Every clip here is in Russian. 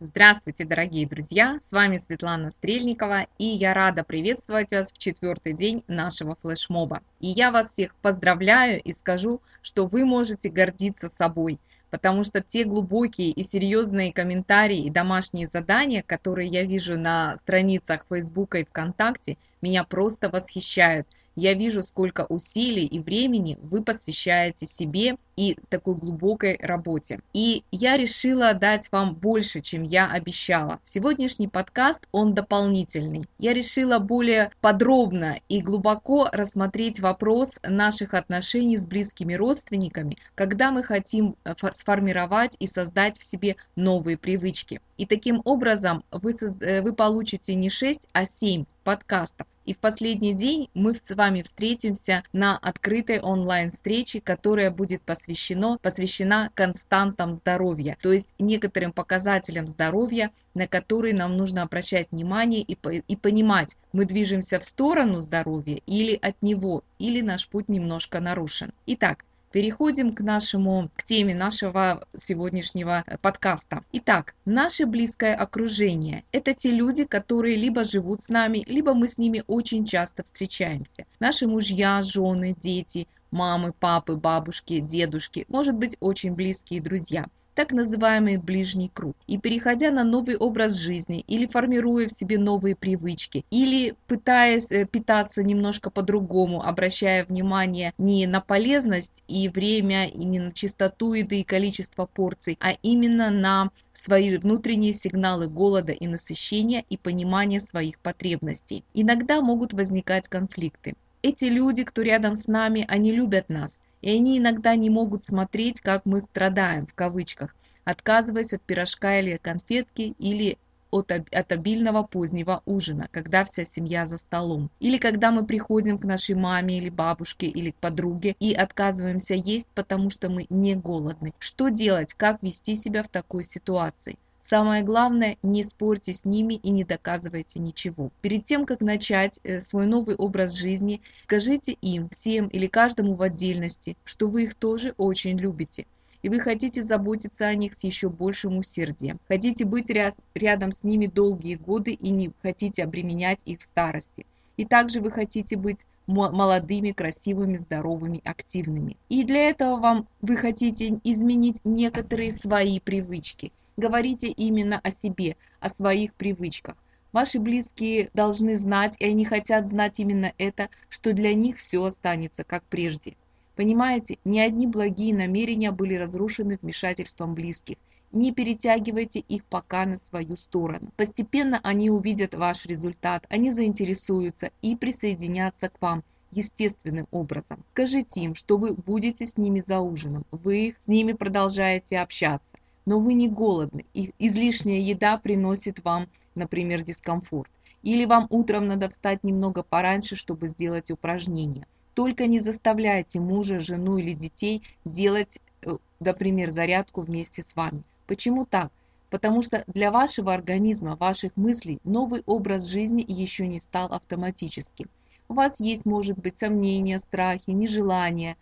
Здравствуйте, дорогие друзья! С вами Светлана Стрельникова, и я рада приветствовать вас в четвертый день нашего флешмоба. И я вас всех поздравляю и скажу, что вы можете гордиться собой, потому что те глубокие и серьезные комментарии и домашние задания, которые я вижу на страницах Фейсбука и ВКонтакте, меня просто восхищают. Я вижу, сколько усилий и времени вы посвящаете себе и такой глубокой работе. И я решила дать вам больше, чем я обещала. Сегодняшний подкаст, он дополнительный. Я решила более подробно и глубоко рассмотреть вопрос наших отношений с близкими родственниками, когда мы хотим э, сформировать и создать в себе новые привычки. И таким образом вы, э, вы получите не 6, а 7 подкастов. И в последний день мы с вами встретимся на открытой онлайн-встрече, которая будет посвящена, посвящена константам здоровья, то есть некоторым показателям здоровья, на которые нам нужно обращать внимание и, и понимать, мы движемся в сторону здоровья или от него, или наш путь немножко нарушен. Итак, Переходим к нашему, к теме нашего сегодняшнего э, подкаста. Итак, наше близкое окружение – это те люди, которые либо живут с нами, либо мы с ними очень часто встречаемся. Наши мужья, жены, дети, мамы, папы, бабушки, дедушки, может быть, очень близкие друзья так называемый ближний круг. И переходя на новый образ жизни или формируя в себе новые привычки, или пытаясь э, питаться немножко по-другому, обращая внимание не на полезность и время, и не на чистоту еды и количество порций, а именно на свои внутренние сигналы голода и насыщения и понимания своих потребностей. Иногда могут возникать конфликты. Эти люди, кто рядом с нами, они любят нас, и они иногда не могут смотреть, как мы страдаем, в кавычках, отказываясь от пирожка или конфетки, или от, от обильного позднего ужина, когда вся семья за столом. Или когда мы приходим к нашей маме или бабушке или к подруге и отказываемся есть, потому что мы не голодны. Что делать, как вести себя в такой ситуации? Самое главное, не спорьте с ними и не доказывайте ничего. Перед тем, как начать э, свой новый образ жизни, скажите им, всем или каждому в отдельности, что вы их тоже очень любите и вы хотите заботиться о них с еще большим усердием. Хотите быть ря рядом с ними долгие годы и не хотите обременять их в старости. И также вы хотите быть молодыми, красивыми, здоровыми, активными. И для этого вам вы хотите изменить некоторые свои привычки – Говорите именно о себе, о своих привычках. Ваши близкие должны знать, и они хотят знать именно это, что для них все останется как прежде. Понимаете, ни одни благие намерения были разрушены вмешательством близких. Не перетягивайте их пока на свою сторону. Постепенно они увидят ваш результат, они заинтересуются и присоединятся к вам естественным образом. Скажите им, что вы будете с ними за ужином, вы с ними продолжаете общаться но вы не голодны, и излишняя еда приносит вам, например, дискомфорт. Или вам утром надо встать немного пораньше, чтобы сделать упражнения. Только не заставляйте мужа, жену или детей делать, э, например, зарядку вместе с вами. Почему так? Потому что для вашего организма, ваших мыслей новый образ жизни еще не стал автоматическим. У вас есть, может быть, сомнения, страхи, нежелания.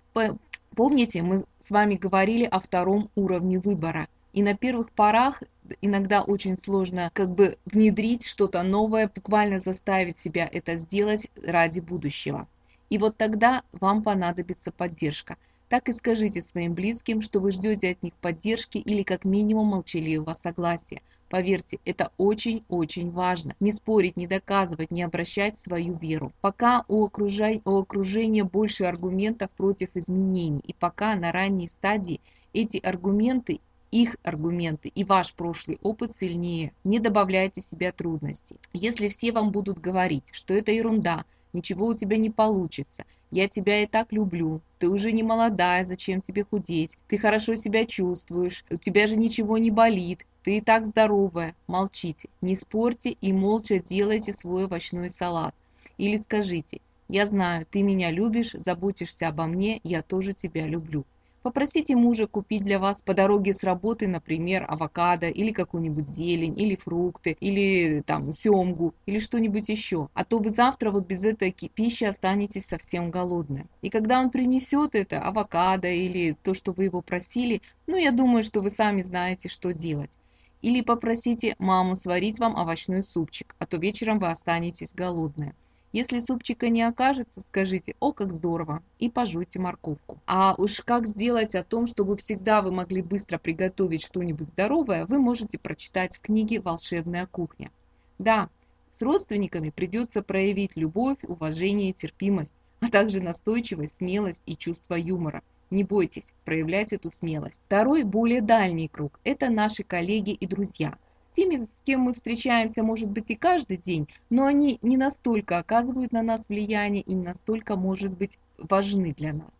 Помните, мы с вами говорили о втором уровне выбора. И на первых порах иногда очень сложно как бы внедрить что-то новое, буквально заставить себя это сделать ради будущего. И вот тогда вам понадобится поддержка. Так и скажите своим близким, что вы ждете от них поддержки или как минимум молчаливого согласия. Поверьте, это очень-очень важно. Не спорить, не доказывать, не обращать свою веру. Пока у, окружай, у окружения больше аргументов против изменений, и пока на ранней стадии эти аргументы их аргументы и ваш прошлый опыт сильнее. Не добавляйте себе трудностей. Если все вам будут говорить, что это ерунда, ничего у тебя не получится, я тебя и так люблю, ты уже не молодая, зачем тебе худеть, ты хорошо себя чувствуешь, у тебя же ничего не болит, ты и так здоровая, молчите, не спорьте и молча делайте свой овощной салат. Или скажите, я знаю, ты меня любишь, заботишься обо мне, я тоже тебя люблю. Попросите мужа купить для вас по дороге с работы, например, авокадо или какую-нибудь зелень, или фрукты, или там семгу, или что-нибудь еще. А то вы завтра вот без этой пищи останетесь совсем голодны. И когда он принесет это, авокадо или то, что вы его просили, ну, я думаю, что вы сами знаете, что делать. Или попросите маму сварить вам овощной супчик, а то вечером вы останетесь голодная. Если супчика не окажется, скажите «О, как здорово!» и пожуйте морковку. А уж как сделать о том, чтобы всегда вы могли быстро приготовить что-нибудь здоровое, вы можете прочитать в книге «Волшебная кухня». Да, с родственниками придется проявить любовь, уважение, терпимость, а также настойчивость, смелость и чувство юмора. Не бойтесь проявлять эту смелость. Второй, более дальний круг – это наши коллеги и друзья. Теми, с кем мы встречаемся, может быть, и каждый день, но они не настолько оказывают на нас влияние и не настолько, может быть, важны для нас.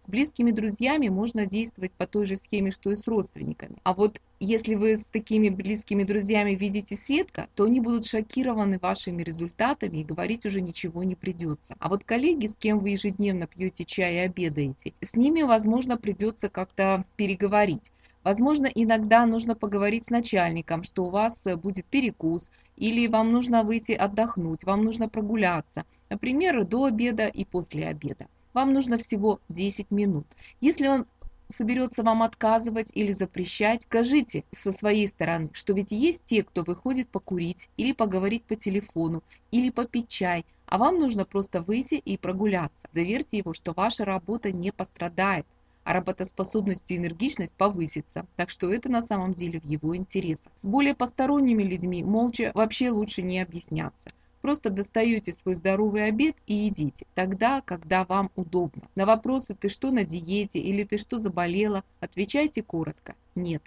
С близкими друзьями можно действовать по той же схеме, что и с родственниками. А вот если вы с такими близкими друзьями видитесь редко, то они будут шокированы вашими результатами и говорить уже ничего не придется. А вот коллеги, с кем вы ежедневно пьете чай и обедаете, с ними, возможно, придется как-то переговорить. Возможно, иногда нужно поговорить с начальником, что у вас будет перекус, или вам нужно выйти отдохнуть, вам нужно прогуляться, например, до обеда и после обеда. Вам нужно всего 10 минут. Если он соберется вам отказывать или запрещать, скажите со своей стороны, что ведь есть те, кто выходит покурить или поговорить по телефону, или попить чай, а вам нужно просто выйти и прогуляться. Заверьте его, что ваша работа не пострадает, а работоспособность и энергичность повысится. Так что это на самом деле в его интересах. С более посторонними людьми молча вообще лучше не объясняться. Просто достаете свой здоровый обед и едите, тогда, когда вам удобно. На вопросы «ты что на диете» или «ты что заболела?» отвечайте коротко «нет».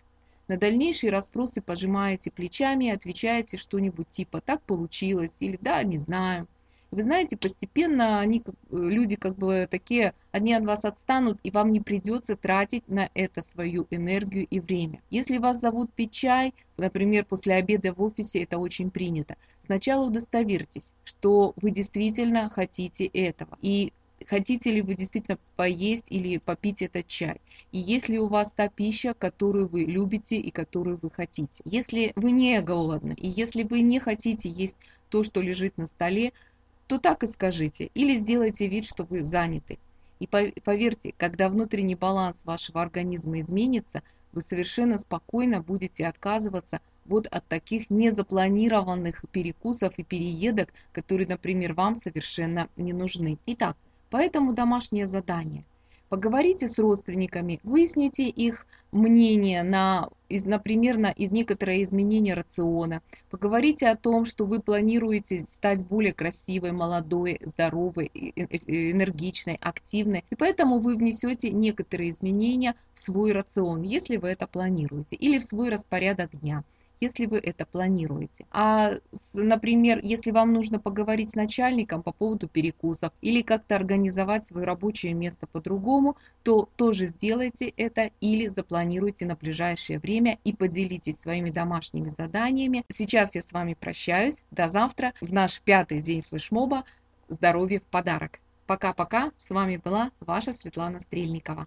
На дальнейшие расспросы пожимаете плечами и отвечаете что-нибудь типа «так получилось» или «да, не знаю». Вы знаете, постепенно они, люди как бы такие, одни от вас отстанут, и вам не придется тратить на это свою энергию и время. Если вас зовут пить чай, например, после обеда в офисе, это очень принято. Сначала удостоверьтесь, что вы действительно хотите этого. И хотите ли вы действительно поесть или попить этот чай. И есть ли у вас та пища, которую вы любите и которую вы хотите. Если вы не голодны, и если вы не хотите есть то, что лежит на столе, то так и скажите или сделайте вид, что вы заняты. И поверьте, когда внутренний баланс вашего организма изменится, вы совершенно спокойно будете отказываться вот от таких незапланированных перекусов и переедок, которые, например, вам совершенно не нужны. Итак, поэтому домашнее задание. Поговорите с родственниками, выясните их мнение на, из, например, на некоторые изменения рациона. Поговорите о том, что вы планируете стать более красивой, молодой, здоровой, энергичной, активной. И поэтому вы внесете некоторые изменения в свой рацион, если вы это планируете, или в свой распорядок дня если вы это планируете. А, например, если вам нужно поговорить с начальником по поводу перекусов или как-то организовать свое рабочее место по-другому, то тоже сделайте это или запланируйте на ближайшее время и поделитесь своими домашними заданиями. Сейчас я с вами прощаюсь. До завтра в наш пятый день флешмоба. Здоровье в подарок. Пока-пока. С вами была ваша Светлана Стрельникова.